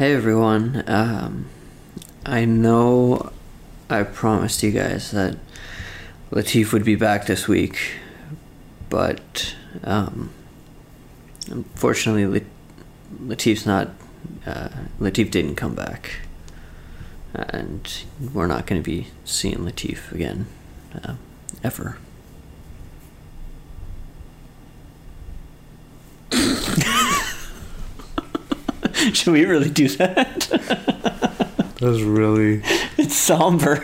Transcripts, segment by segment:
Hey everyone. Um, I know I promised you guys that Latif would be back this week, but um, unfortunately, Latif's not. Uh, Latif didn't come back, and we're not going to be seeing Latif again, uh, ever. Should we really do that? That was really. it's somber.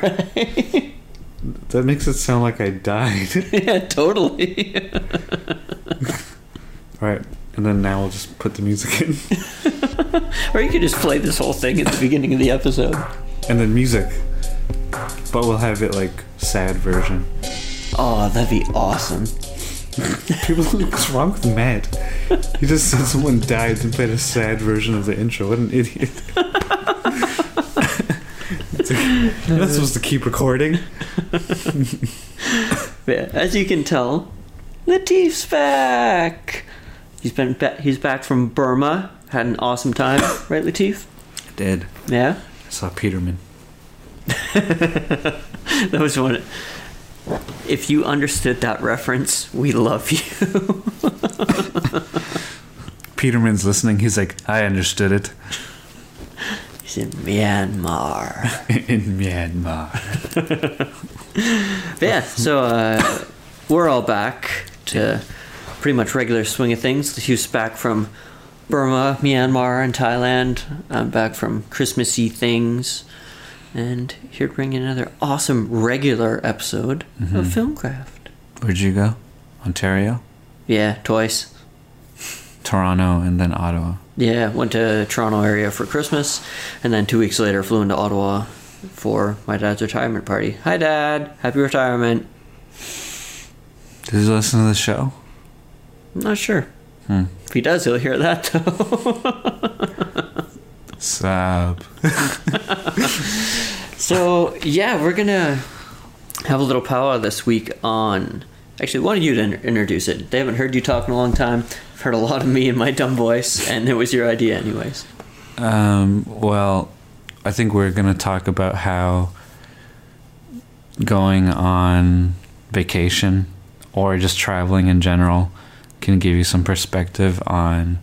That makes it sound like I died. yeah, totally. Alright, and then now we'll just put the music in. or you could just play this whole thing at the beginning of the episode. And then music. But we'll have it like sad version. Oh, that'd be awesome. People, what's wrong with Matt? He just said someone died and played a sad version of the intro. What an idiot. You're not supposed to keep recording. Yeah, as you can tell, Latif's back. He's been ba- he's back from Burma. Had an awesome time, right, Latif? Did. Yeah. I saw Peterman. That was one. If you understood that reference, we love you. Peterman's listening. He's like, I understood it. He's in Myanmar. In Myanmar. Yeah, so uh, we're all back to pretty much regular swing of things. Latif's back from Burma, Myanmar, and Thailand. I'm back from Christmassy things. And here to bring you another awesome regular episode of Filmcraft. Where'd you go? Ontario? Yeah, twice. Toronto and then Ottawa. Yeah, went to Toronto area for Christmas, and then two weeks later flew into Ottawa for my dad's retirement party. Hi, Dad. Happy retirement. Did he listen to the show? I'm not sure. Hmm. If he does, he'll hear that though. Sab. So yeah, we're gonna have a little powwow this week on. Actually, wanted you to in- introduce it. They haven't heard you talk in a long time. I've heard a lot of me and my dumb voice, and it was your idea, anyways. Um, well, I think we're going to talk about how going on vacation or just traveling in general can give you some perspective on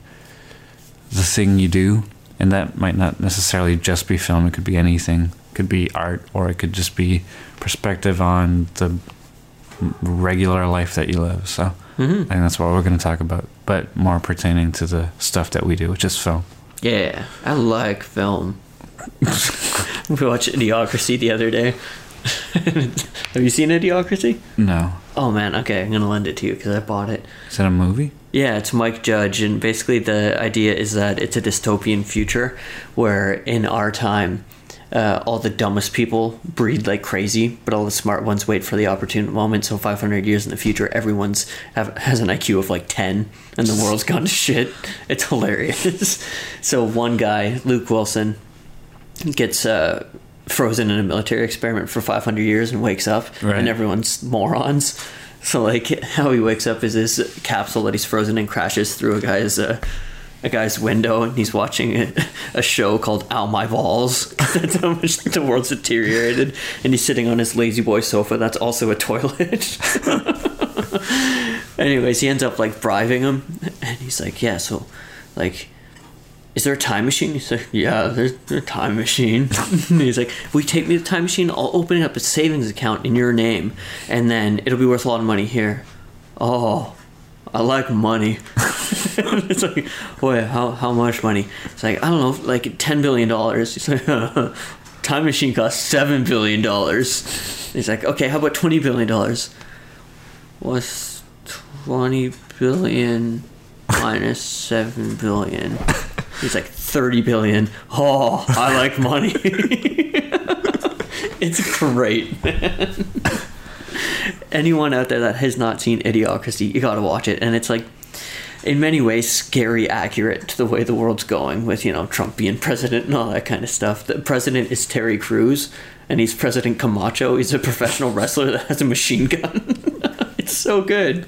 the thing you do. And that might not necessarily just be film, it could be anything. It could be art, or it could just be perspective on the regular life that you live. So hmm I think that's what we're going to talk about, but more pertaining to the stuff that we do, which is film. Yeah, I like film. we watched Idiocracy the other day. Have you seen Idiocracy? No. Oh man, okay, I'm gonna lend it to you because I bought it. Is that a movie? Yeah, it's Mike Judge, and basically the idea is that it's a dystopian future where in our time, uh, all the dumbest people breed like crazy, but all the smart ones wait for the opportune moment. So 500 years in the future, everyone's have, has an IQ of like 10, and the world's gone to shit. It's hilarious. so one guy, Luke Wilson, gets uh, frozen in a military experiment for 500 years and wakes up, Right. and everyone's morons. So like how he wakes up is this capsule that he's frozen and crashes through a guy's uh, a guy's window, and he's watching a, a show called "Ow My Balls." that's how much the world's deteriorated, and he's sitting on his La-Z-Boy sofa. That's also a toilet. Anyways, he ends up like bribing him, and he's like, "Yeah, so like." Is there a time machine? He's like, yeah, there's a time machine. He's like, if we take me to the time machine, I'll open up a savings account in your name, and then it'll be worth a lot of money here. Oh, I like money. it's like, wait, how, how much money? It's like, I don't know, like $10 billion. He's like, time machine costs $7 billion. He's like, okay, how about $20 billion? What's 20 billion minus 7 billion? He's like 30 billion. Oh, I like money. it's great, man. Anyone out there that has not seen Idiocracy, you gotta watch it. And it's like, in many ways, scary accurate to the way the world's going with, you know, Trump being president and all that kind of stuff. The president is Terry Crews, and he's President Camacho. He's a professional wrestler that has a machine gun. it's so good.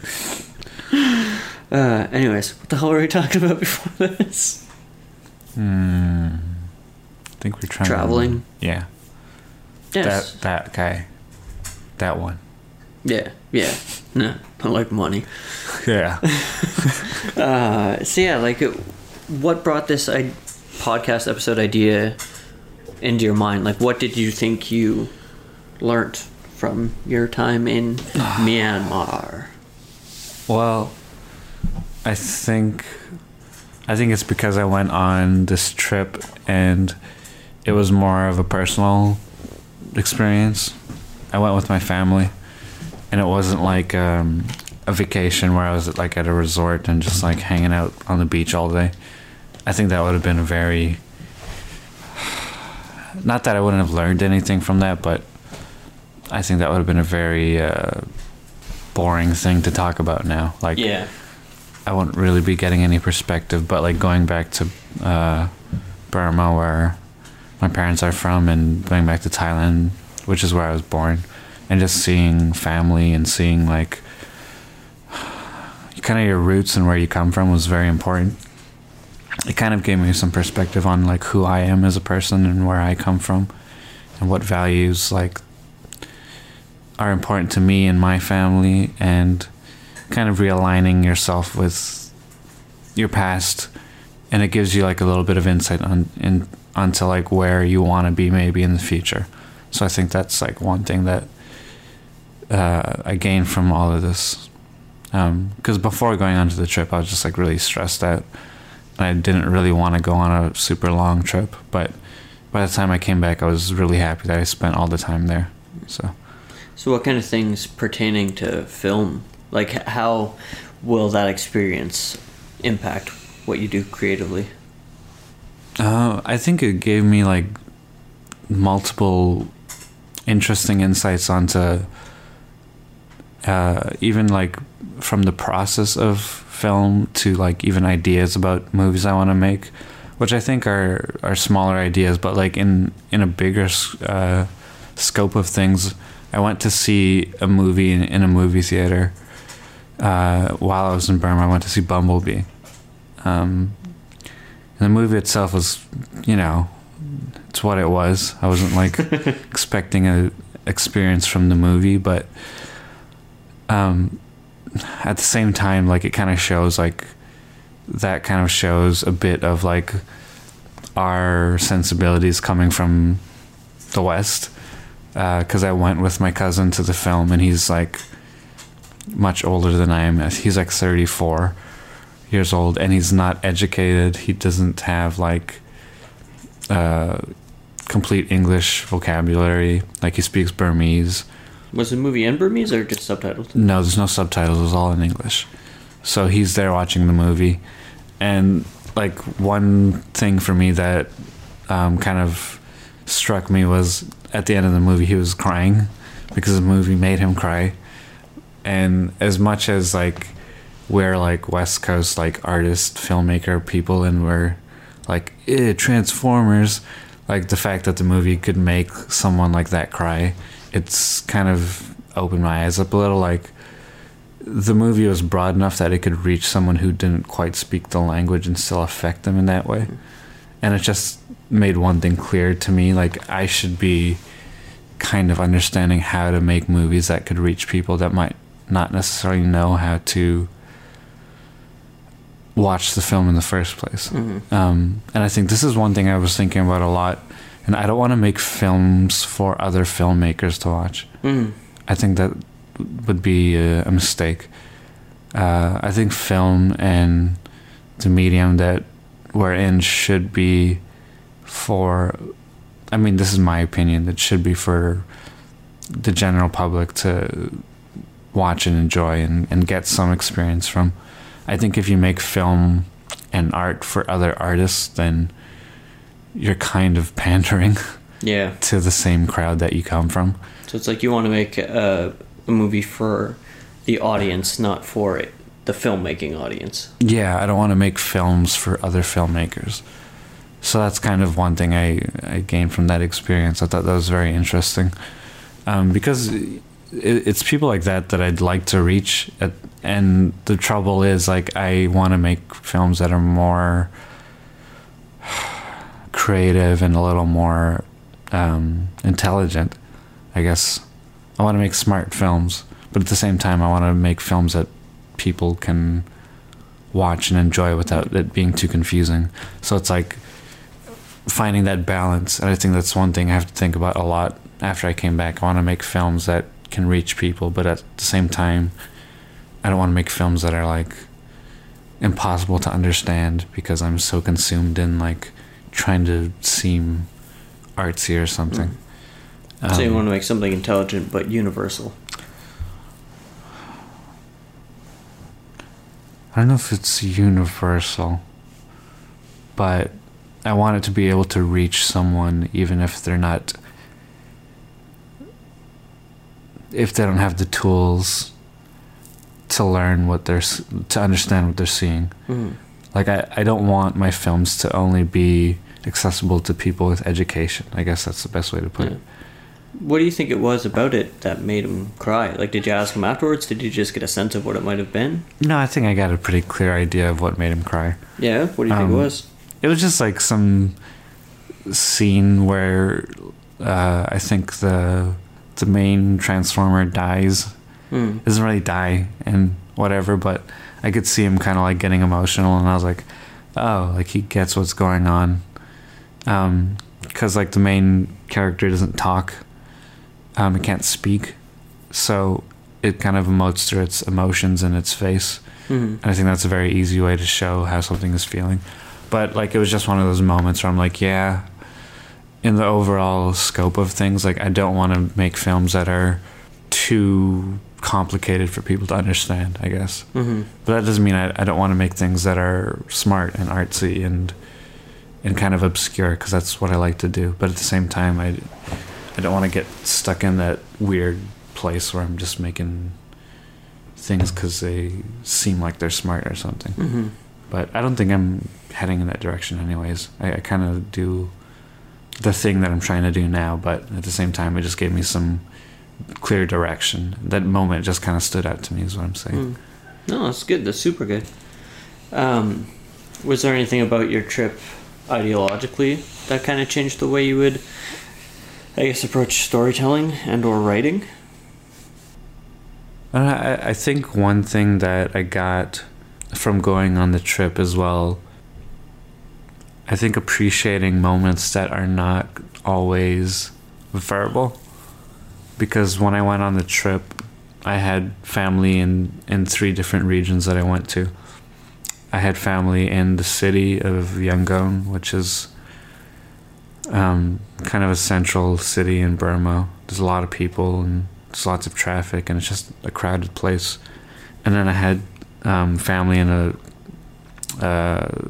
Uh, anyways, what the hell were we talking about before this? Hmm. think we're trying Traveling? Yeah, Yes. that that guy, that one. yeah. Yeah. No, I like money. Yeah. Uh, so yeah, like, uh, what brought this I- podcast episode idea into your mind? Like, what did you think you learnt from your time in Myanmar? Well, I think I think it's because I went on this trip and it was more of a personal experience. I went with my family and it wasn't like um, a vacation where I was like at a resort and just like hanging out on the beach all day. I think that would have been a very not that I wouldn't have learned anything from that, but I think that would have been a very uh, boring thing to talk about now. Like, Yeah. I wouldn't really be getting any perspective, but like going back to uh, Burma, where my parents are from, and going back to Thailand, which is where I was born, and just seeing family and seeing like kind of your roots and where you come from was very important. It kind of gave me some perspective on like who I am as a person and where I come from, and what values like are important to me and my family, and kind of realigning yourself with your past and it gives you like a little bit of insight on in onto like where you want to be maybe in the future. So i think that's like one thing that uh, i gained from all of this. Because before going onto the trip i was just like really stressed out. And i didn't really want to go on a super long trip but by the time i came back i was really happy that i spent all the time there so. So, what kind of things pertaining to film? Like, how will that experience impact what you do creatively? Uh, I think it gave me like multiple interesting insights onto uh, even like from the process of film to like even ideas about movies I want to make, which I think are are smaller ideas, but like in in a bigger uh, scope of things. I went to see a movie in, in a movie theater uh, while I was in Burma. I went to see Bumblebee. Um, and the movie itself was, you know, it's what it was. I wasn't like expecting a experience from the movie, but um, at the same time, like it kind of shows like that kind of shows a bit of like our sensibilities coming from the West. Because I went with my cousin to the film, and he's like much older than I am. He's like 34 years old and he's not educated. He doesn't have like uh, complete English vocabulary. Like he speaks Burmese. Was the movie in Burmese or just subtitled? No, there's no subtitles. It was all in English. So he's there watching the movie, and like one thing for me that um, kind of struck me was at the end of the movie he was crying because the movie made him cry, and as much as like we're like West Coast like artist filmmaker people and we're like eh, Transformers, like the fact that the movie could make someone like that cry, it's kind of opened my eyes up a little. Like the movie was broad enough that it could reach someone who didn't quite speak the language and still affect them in that way. And it just made one thing clear to me like I should be kind of understanding how to make movies that could reach people that might not necessarily know how to watch the film in the first place. Mm-hmm. Um, and I think this is one thing I was thinking about a lot. And I don't want to make films for other filmmakers to watch. Mm. I think that would be a, a mistake. Uh, I think film and the medium that we're in should be for. I mean, this is my opinion. It should be for the general public to watch and enjoy and, and get some experience from. I think if you make film and art for other artists, then you're kind of pandering Yeah. to the same crowd that you come from. So it's like you want to make a, a movie for the audience, not for it, the filmmaking audience. Yeah, I don't want to make films for other filmmakers. So that's kind of one thing I, I gained from that experience. I thought that was very interesting. Um, because it, it's people like that that I'd like to reach. At, and the trouble is, like, I want to make films that are more creative and a little more um, intelligent. I guess I want to make smart films, but at the same time, I want to make films that people can watch and enjoy without it being too confusing. So it's like finding that balance, and I think that's one thing I have to think about a lot after I came back. I want to make films that can reach people, but at the same time, I don't want to make films that are like impossible to understand because I'm so consumed in like trying to seem artsy or something. so you Um, want to make something intelligent but universal. I don't know if it's universal, but I want it to be able to reach someone even if they're not if they don't have the tools to learn what they're to understand what they're seeing. Mm. Like I, I don't want my films to only be accessible to people with education. I guess that's the best way to put Yeah. it. What do you think it was about it that made him cry? Like, did you ask him afterwards? Did you just get a sense of what it might have been? No, I think I got a pretty clear idea of what made him cry. Yeah. What do you think it Um, was? It was just like some scene where uh, I think the the main transformer dies. Mm. Doesn't really die and whatever, but I could see him kind of like getting emotional, and I was like, oh, like he gets what's going on. Um, because like the main character doesn't talk, um, it can't speak, so it kind of emotes through its emotions in its face. Mm. And I think that's a very easy way to show how something is feeling. But like it was just one of those moments where I'm like, yeah, in the overall scope of things, like I don't want to make films that are too complicated for people to understand, I guess. hmm But that doesn't mean I, I don't want to make things that are smart and artsy and and kind of obscure because that's what I like to do. But at the same time, I I don't want to get stuck in that weird place where I'm just making things because they seem like they're smart or something. hmm But I don't think I'm heading in that direction, anyways. I, I kind of do the thing that I'm trying to do now, but at the same time, it just gave me some clear direction. That moment just kind of stood out to me, is what I'm saying. Mm. No, that's good. That's super good. Um, was there anything about your trip ideologically that kind of changed the way you would, I guess, approach storytelling and or writing? I, I think one thing that I got from going on the trip as well, I think appreciating moments that are not always verbal. Because when I went on the trip, I had family in, in three different regions that I went to. I had family in the city of Yangon, which is um, kind of a central city in Burma. There's a lot of people and there's lots of traffic, and it's just a crowded place. And then I had um, family in a uh,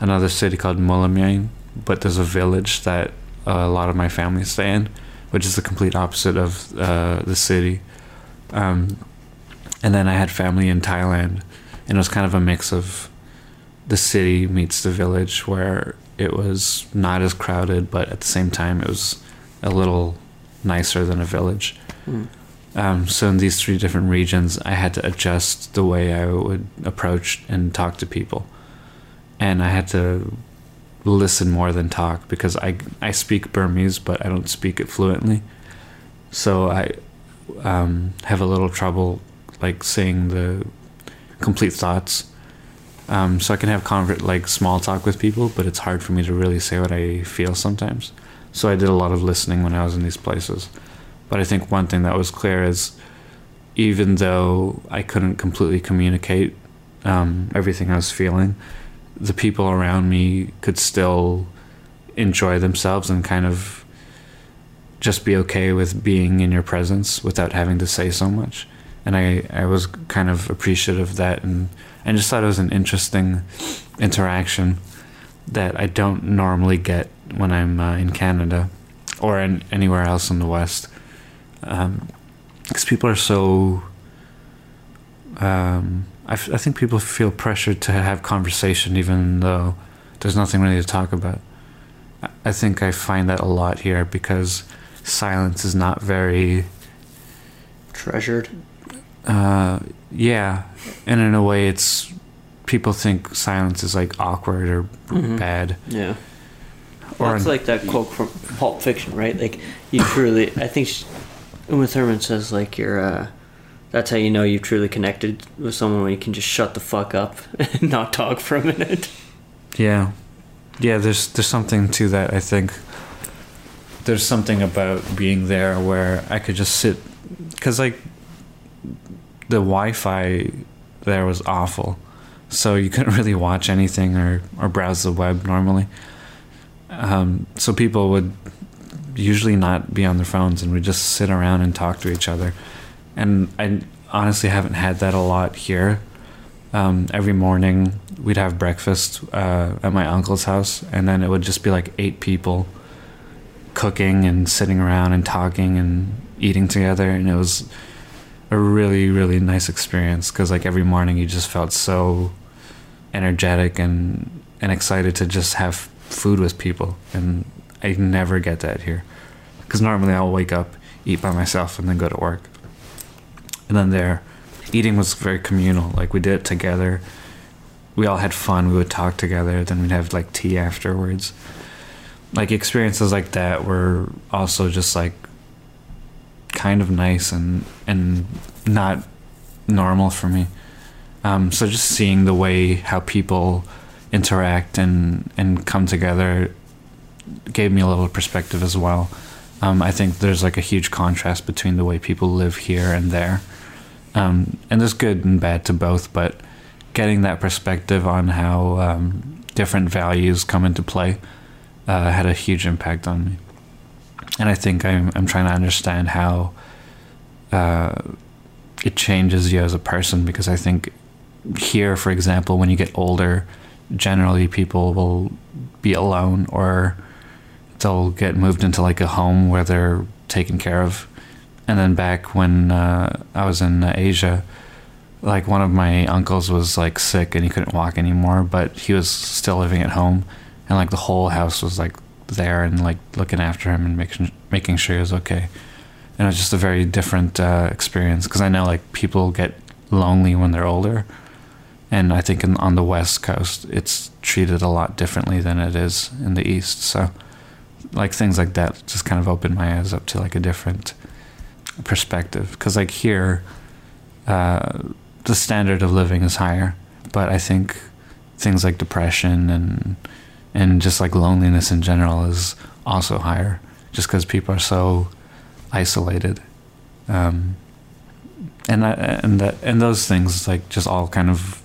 another city called Mulamyang, but there's a village that a lot of my family stay in, which is the complete opposite of uh, the city. Um, and then I had family in Thailand, and it was kind of a mix of the city meets the village, where it was not as crowded, but at the same time, it was a little nicer than a village. Mm. Um, so in these three different regions, I had to adjust the way I would approach and talk to people, and I had to listen more than talk because I I speak Burmese, but I don't speak it fluently. So I um, have a little trouble like saying the complete thoughts. Um, so I can have convert like small talk with people, but it's hard for me to really say what I feel sometimes. So I did a lot of listening when I was in these places. But I think one thing that was clear is even though I couldn't completely communicate um, everything I was feeling, the people around me could still enjoy themselves and kind of just be okay with being in your presence without having to say so much. And I, I was kind of appreciative of that and, and just thought it was an interesting interaction that I don't normally get when I'm uh, in Canada or in anywhere else in the West. Because people are so. Um, I, f- I think people feel pressured to have conversation even though there's nothing really to talk about. I- think I find that a lot here because silence is not very. Treasured. Uh, yeah, and in a way, it's people think silence is like awkward or Mhm. bad. Yeah. Or it's like that quote from Pulp Fiction, right? Like you truly. I think she, Uma Thurman says like you're. Uh, that's how you know you've truly connected with someone when you can just shut the fuck up and not talk for a minute. Yeah, yeah. There's there's something to that. I think there's something about being there where I could just sit because like the Wi-Fi there was awful, so you couldn't really watch anything or or browse the web normally. Um, so people would usually not be on their phones and we just sit around and talk to each other. And I honestly haven't had that a lot here. Um, every morning we'd have breakfast uh, at my uncle's house, and then it would just be like eight people cooking and sitting around and talking and eating together, and it was a really really nice experience because like every morning you just felt so energetic and and excited to just have food with people, and I never get that here because normally I'll wake up, eat by myself, and then go to work, and then there eating was very communal. Like we did it together. We all had fun. We would talk together. Then we'd have like tea afterwards. Like experiences like that were also just like kind of nice and and not normal for me. Um, so just seeing the way how people interact and and come together gave me a little perspective as well. Um, I think there's like a huge contrast between the way people live here and there um, and there's good and bad to both but getting that perspective on how um, different values come into play uh, had a huge impact on me. And I think I'm, I'm trying to understand how uh, it changes you as a person because I think here for example when you get older generally people will be alone or they'll get moved into like a home where they're taken care of and then back when uh, I was in uh, Asia, like one of my uncles was like sick and he couldn't walk anymore, but he was still living at home, and like the whole house was like there and like looking after him and making making sure he was okay. And it was just a very different uh, experience because I know like people get lonely when they're older, and I think in, on the west coast it's treated a lot differently than it is in the east. So, like things like that just kind of opened my eyes up to like a different perspective. Because like here uh, the standard of living is higher but i think things like depression and and just like loneliness in general is also higher just because people are so isolated. Um, and I, and that and those things like just all kind of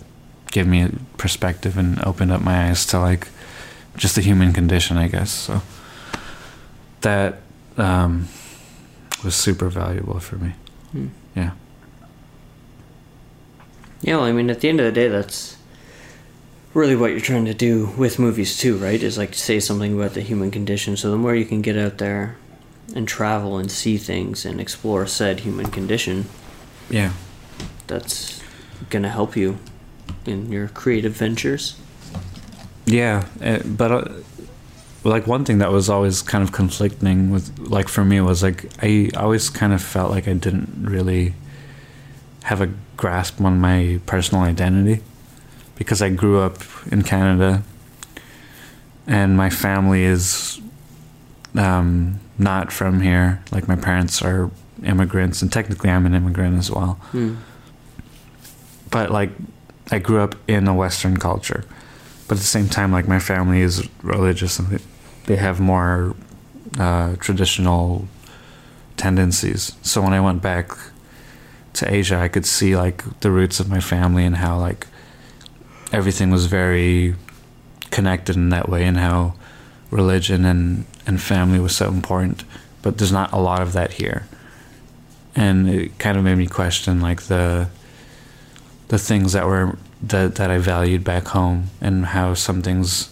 give me a perspective and opened up my eyes to like just the human condition i guess so. That um, was super valuable for me. Hmm. Yeah. Yeah, well, I mean, at the end of the day, that's really what you're trying to do with movies too, right? Is like say something about the human condition. So the more you can get out there and travel and see things and explore said human condition, Yeah. that's gonna help you in your creative ventures. Yeah, eh, but uh, like one thing that was always kind of conflicting with like for me was like I always kind of felt like I didn't really have a grasp on my personal identity because I grew up in Canada and my family is um, not from here. Like my parents are immigrants and technically I'm an immigrant as well. Hmm. but like I grew up in a Western culture, but at the same time, like my family is religious and they- have more uh, traditional tendencies. So when I went back to Asia, I could see like the roots of my family and how like everything was very connected in that way, and how religion and and family was so important. But there's not a lot of that here, and it kind of made me question like the the things that were that that I valued back home and how some things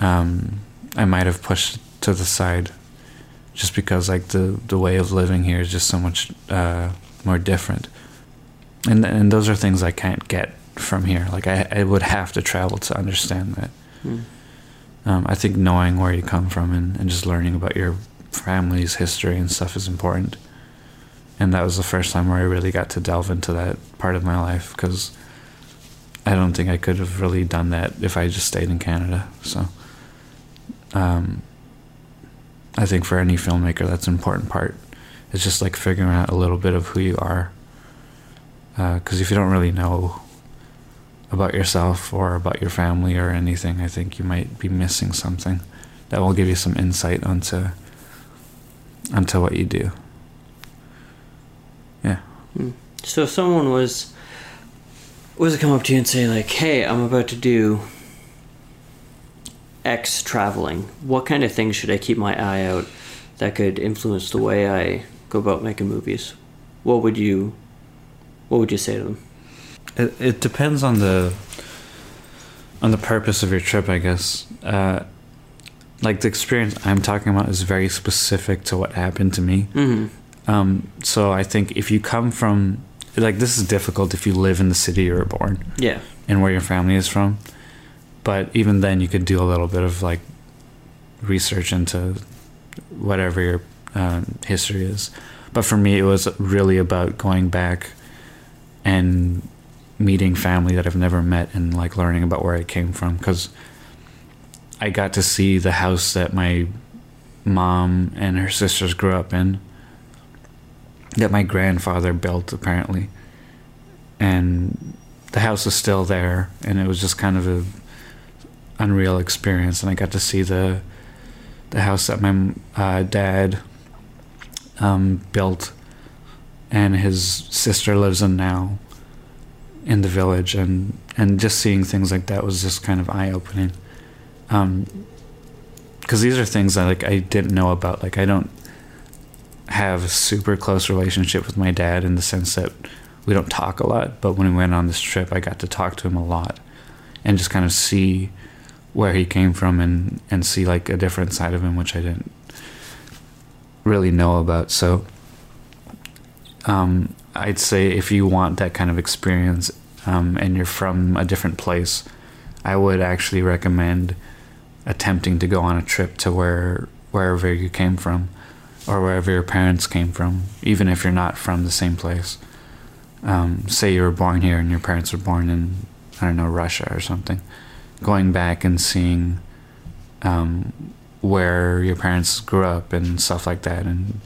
um, I might have pushed to the side just because like the the way of living here is just so much uh, more different and and those are things I can't get from here like I, I would have to travel to understand that Hmm. um, I think knowing where you come from and, and just learning about your family's history and stuff is important and that was the first time where I really got to delve into that part of my life because I don't think I could have really done that if I just stayed in Canada. So, um, I think for any filmmaker, that's an important part. It's just like figuring out a little bit of who you are. Because if you don't really know about yourself or about your family or anything, I think you might be missing something that will give you some insight onto onto what you do. Yeah. So if someone was was to come up to you and say like, "Hey, I'm about to do X traveling. What kind of things should I keep my eye out that could influence the way I go about making movies?" What would you what would you say to them? It it depends on the on the purpose of your trip, I guess. Uh, like the experience I'm talking about is very specific to what happened to me. Mhm. Um, so I think if you come from like this is difficult if you live in the city you were born Yeah. and where your family is from. But even then, you could do a little bit of like research into whatever your um, history is. But for me, it was really about going back and meeting family that I've never met and like learning about where I came from because I got to see the house that my mom and her sisters grew up in that my grandfather built apparently and the house is still there and it was just kind of a unreal experience and i got to see the the house that my uh, dad um, built and his sister lives in now in the village and and just seeing things like that was just kind of eye-opening. Um because these are things that like i didn't know about like i don't have a super close relationship with my dad in the sense that we don't talk a lot but when we went on this trip i got to talk to him a lot and just kind of see where he came from and and see like a different side of him which i didn't really know about so um i'd say if you want that kind of experience um and you're from a different place i would actually recommend attempting to go on a trip to where wherever you came from or wherever your parents came from, even if you're not from the same place. Um, say you were born here and your parents were born in, I don't know, Russia or something. Going back and seeing um, where your parents grew up and stuff like that, and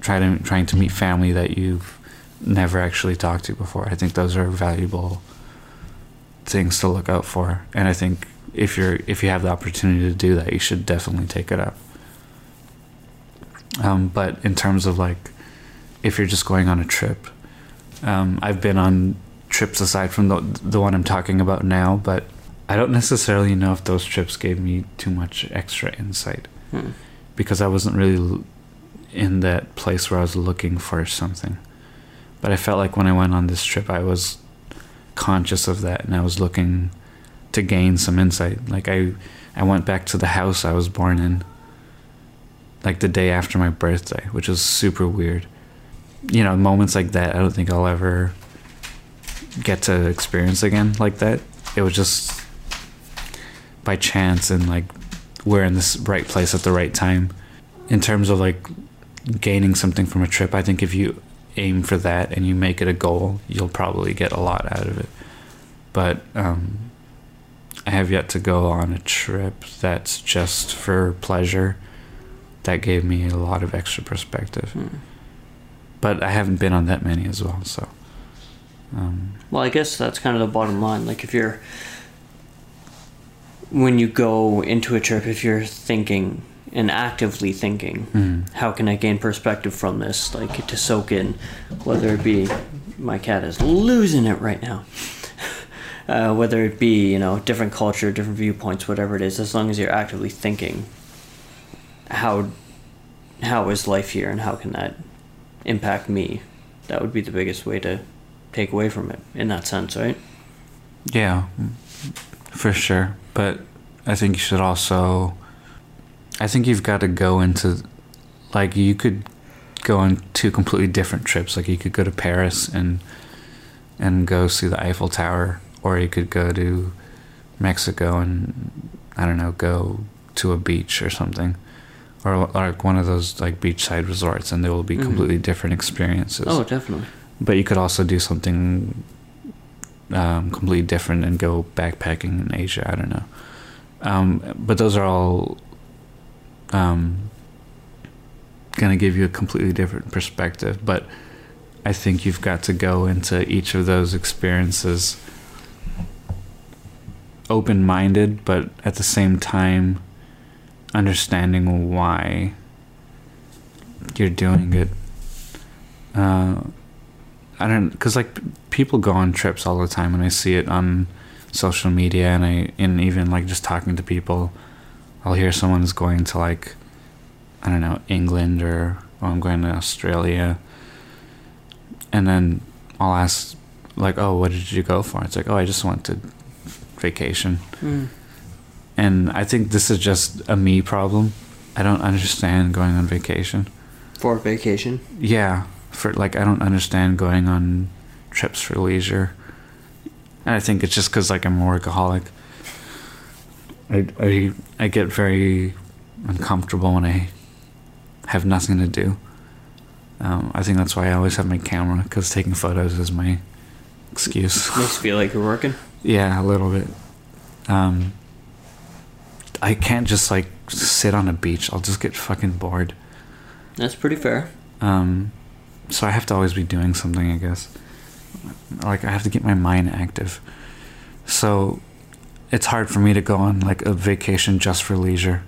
try to, trying to meet family that you've never actually talked to before. I think those are valuable things to look out for, and I think if you're if you have the opportunity to do that, you should definitely take it up. Um, but in terms of like, if you're just going on a trip, um, I've been on trips aside from the the one I'm talking about now, but I don't necessarily know if those trips gave me too much extra insight Hmm. because I wasn't really in that place where I was looking for something. But I felt like when I went on this trip, I was conscious of that, and I was looking to gain some insight. Like I, I went back to the house I was born in, like the day after my birthday, which was super weird. You know, moments like that, I don't think I'll ever get to experience again like that. It was just by chance and like we're in this right place at the right time. In terms of like gaining something from a trip, I think if you aim for that and you make it a goal, you'll probably get a lot out of it. But um, I have yet to go on a trip that's just for pleasure. That gave me a lot of extra perspective. Hmm. But I haven't been on that many as well, so. Um, Well, I guess that's kind of the bottom line. Like if you're when you go into a trip, if you're thinking and actively thinking, mm, how can I gain perspective from this? Like to soak in, whether it be my cat is losing it right now. Uh, whether it be you know different culture, different viewpoints, whatever it is, as long as you're actively thinking, how how is life here and how can that impact me? That would be the biggest way to take away from it in that sense, right? Yeah, for sure. But I think you should also. I think you've got to go into. Like, you could go on two completely different trips. Like, you could go to Paris and and go see the Eiffel Tower, or you could go to Mexico and, I don't know, go to a beach or something. Or like one of those like beachside resorts, and they will be Mhm. completely different experiences Oh, definitely. but you could also do something um, completely different and go backpacking in Asia. I don't know. Um, but those are all um, going to give you a completely different perspective. But I think you've got to go into each of those experiences open minded, but at the same time, understanding why you're doing it. Uh, I don't, because like people go on trips all the time, and I see it on social media, and I, and even like just talking to people, I'll hear someone's going to like, I don't know, England or oh, I'm going to Australia, and then I'll ask like, oh, what did you go for? It's like, oh, I just went to vacation. Mm. And I think this is just a me problem. I don't understand going on vacation. For vacation. Yeah, for like I don't understand going on trips for leisure. And I think it's just cuz like I'm a workaholic. I I I get very uncomfortable when I have nothing to do. Um, I think that's why I always have my camera because taking photos is my excuse. Makes you feel like you're working. Yeah, a little bit. Um, I can't just like sit on a beach. I'll just get fucking bored. That's pretty fair. Um, so I have to always be doing something, I guess. Like I have to keep my mind active. So it's hard for me to go on like a vacation just for leisure.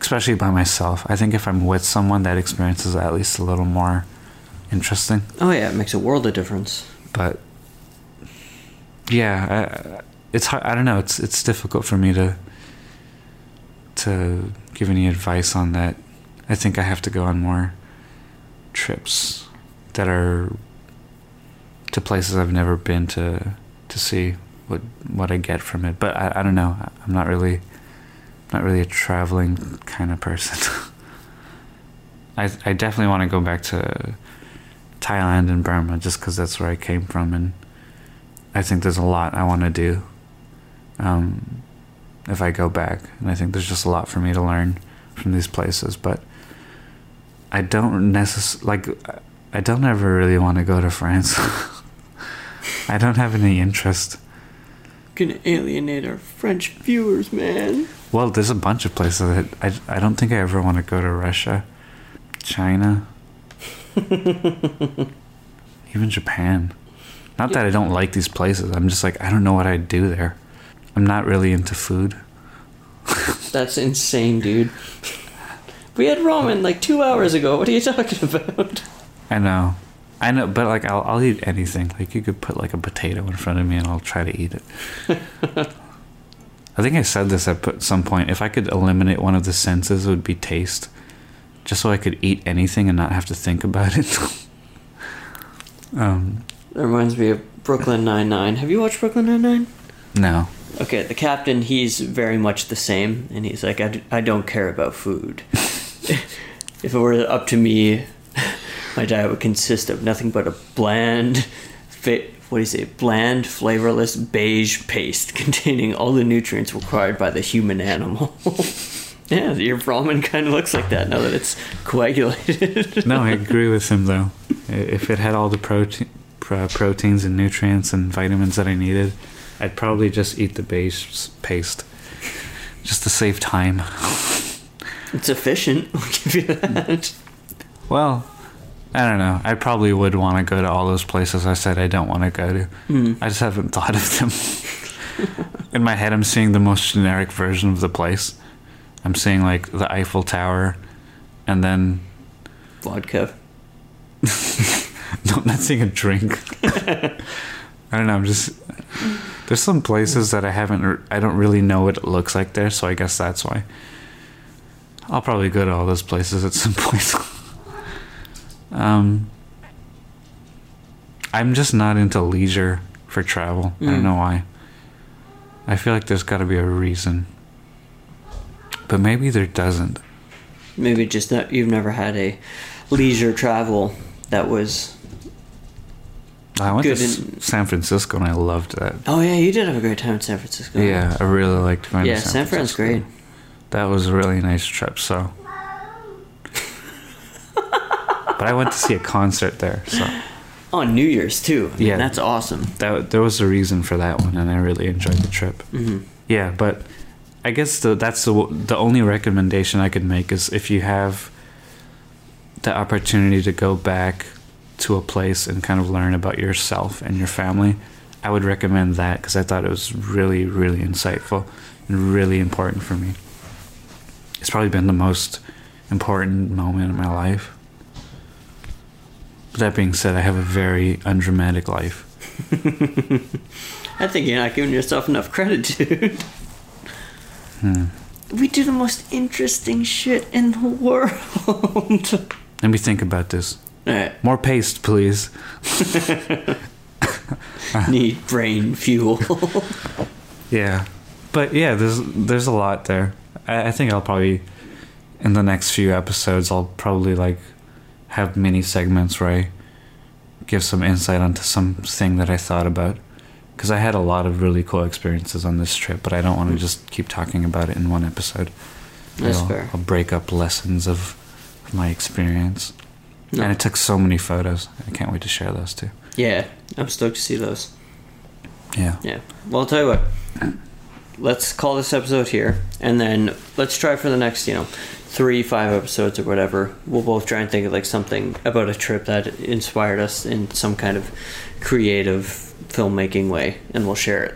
Especially by myself. I think if I'm with someone that experience is at least a little more interesting. Oh yeah, it makes a world of difference. But yeah, I, it's hard. I don't know. It's it's difficult for me to to give any advice on that. I think I have to go on more trips that are to places I've never been to to see what what I get from it. But I, I don't know. I'm not really not really a traveling kind of person. I I definitely want to go back to Thailand and Burma just because that's where I came from and I think there's a lot I want to do um, if I go back, and I think there's just a lot for me to learn from these places. But I don't necessarily like. I don't ever really want to go to France. I don't have any interest. Gonna alienate our French viewers, man. Well, there's a bunch of places that I, I don't think I ever want to go to Russia, China, even Japan. Not that I don't like these places. I'm just like I don't know what I'd do there. I'm not really into food. That's insane, dude. We had ramen like two hours ago. What are you talking about? I know, I know, but like I'll I'll eat anything. Like you could put like a potato in front of me and I'll try to eat it. I think I said this at some point. If I could eliminate one of the senses, it would be taste, just so I could eat anything and not have to think about it. um, That reminds me of Brooklyn Nine Nine. Have you watched Brooklyn Nine Nine? no. Okay, the captain, he's very much the same, and he's like, I, d- I don't care about food. if it were up to me, my diet would consist of nothing but a bland, fit, what do you say, bland, flavorless beige paste containing all the nutrients required by the human animal. yeah, your ramen kind of looks like that now that it's coagulated. No, I agree with him though. If it had all the protein, pro- proteins and nutrients and vitamins that I needed, I'd probably just eat the base paste, just to save time. It's efficient, I'll give you that. Well, I don't know. I probably would want to go to all those places I said I don't want to go to. Hmm. I just haven't thought of them. In my head, I'm seeing the most generic version of the place. I'm seeing like the Eiffel Tower, and then Vodka. no, I'm not seeing a drink. I don't know. I'm just there's some places that I haven't. I don't really know what it looks like there, so I guess that's why. I'll probably go to all those places at some point. um, I'm just not into leisure for travel. I Mm. don't know why. I feel like there's got to be a reason, but maybe there doesn't. Maybe just that you've never had a leisure travel that was. I went Good to in- San Francisco and I loved that. Oh yeah, you did have a great time in San Francisco. Yeah, I really liked going Yeah, San, San Fran's great. That was a really nice trip. So, but I went to see a concert there, so On New Year's too. I mean, Yeah. that's awesome. that there was a reason for that one, and I really enjoyed the trip. hmm Yeah, but I guess the, that's the the only recommendation I could make is if you have the opportunity to go back to a place and kind of learn about yourself and your family, I would recommend that because I thought it was really, really insightful and really important for me. It's probably been the most important moment in my life. But that being said, I have a very undramatic life. I think you're not giving yourself enough credit, dude. Hmm. We do the most interesting shit in the world. Let me think about this. Alright, More paste, please. need brain fuel. Yeah, but yeah, there's there's a lot there. I, I think I'll probably in the next few episodes I'll probably like have mini segments where I give some insight onto something that I thought about because I had a lot of really cool experiences on this trip, but I don't want to mm. just keep talking about it in one episode. That's I'll, fair. I'll break up lessons of my experience, No. and I took so many photos. I can't wait to share those too. Yeah, I'm stoked to see those. Yeah. Yeah. Well, I'll tell you what. Let's call this episode here, and then let's try for the next, you know, three, five episodes or whatever. We'll both try and think of like something about a trip that inspired us in some kind of creative filmmaking way, and we'll share it.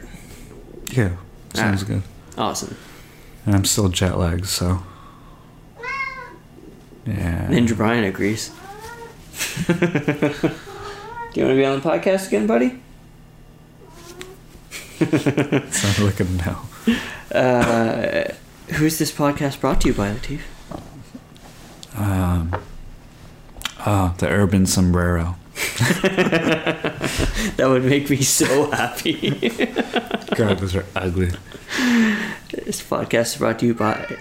Yeah. Sounds Ah. good. Awesome. And I'm still jet lagged, so. Yeah. Ninja Brian agrees. Do you want to be on the podcast again, buddy? Sounds like a no. Uh, who's this podcast brought to you by, Latif? Um, oh, the urban sombrero. That would make me so happy. God, those are ugly. this podcast is brought to you by.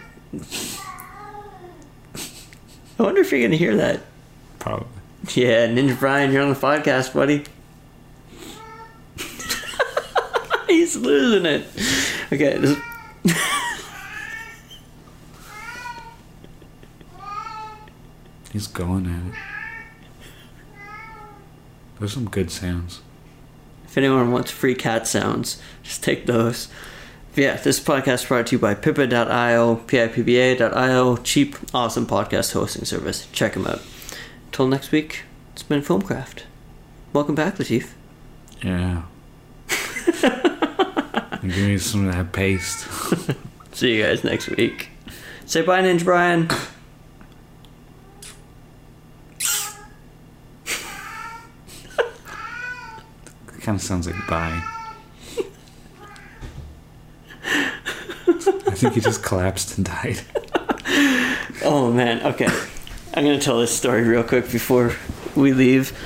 I wonder if you're gonna hear that. Probably. Yeah, Ninja Brian, you're on the podcast, buddy. He's losing it. Okay, this, He's going at it. There's some good sounds. if anyone wants free cat sounds, just take those. Yeah, this podcast is brought to you by Pippa.io, P-I-P-B-A.io, cheap, awesome podcast hosting service. Check them out. Until next week, it's been Filmcraft. Welcome back, Latif. Yeah. Give me some of that paste. See you guys next week. Say bye, Ninja Brian. kind of sounds like bye. I think he just collapsed and died. Oh man, okay. I'm gonna tell this story real quick before we leave.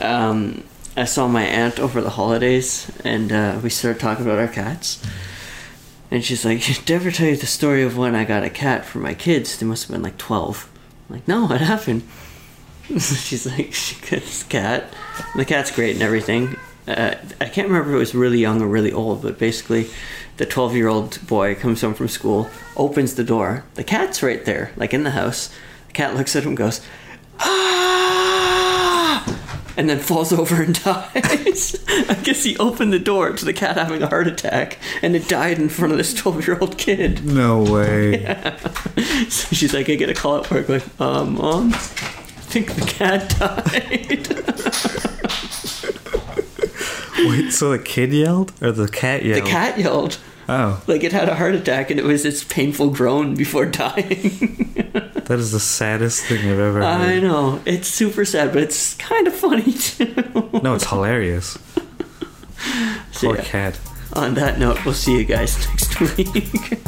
Um, I saw my aunt over the holidays, and uh, we started talking about our cats. And she's like, "Did I ever tell you the story of when I got a cat for my kids? They must have been like 12." I'm like, no, what happened? she's like, she got this cat. And the cat's great and everything. Uh, I can't remember if it was really young or really old, but basically, the 12 year old boy comes home from school, opens the door. The cat's right there, like in the house. The cat looks at him, goes, ah, and then falls over and dies. I guess he opened the door to the cat having a heart attack, and it died in front of this 12 year old kid. No way. So she's like, I get a call at work, like, uh, mom, I think the cat died. Wait, so the kid yelled? Or the cat yelled? the cat yelled. Oh, Like it had a heart attack and it was its painful groan before dying. that is the saddest thing I've ever I know. It's super sad, but it's kind of funny too. No, it's hilarious. So, Poor yeah, cat. on that note, we'll see you guys next week.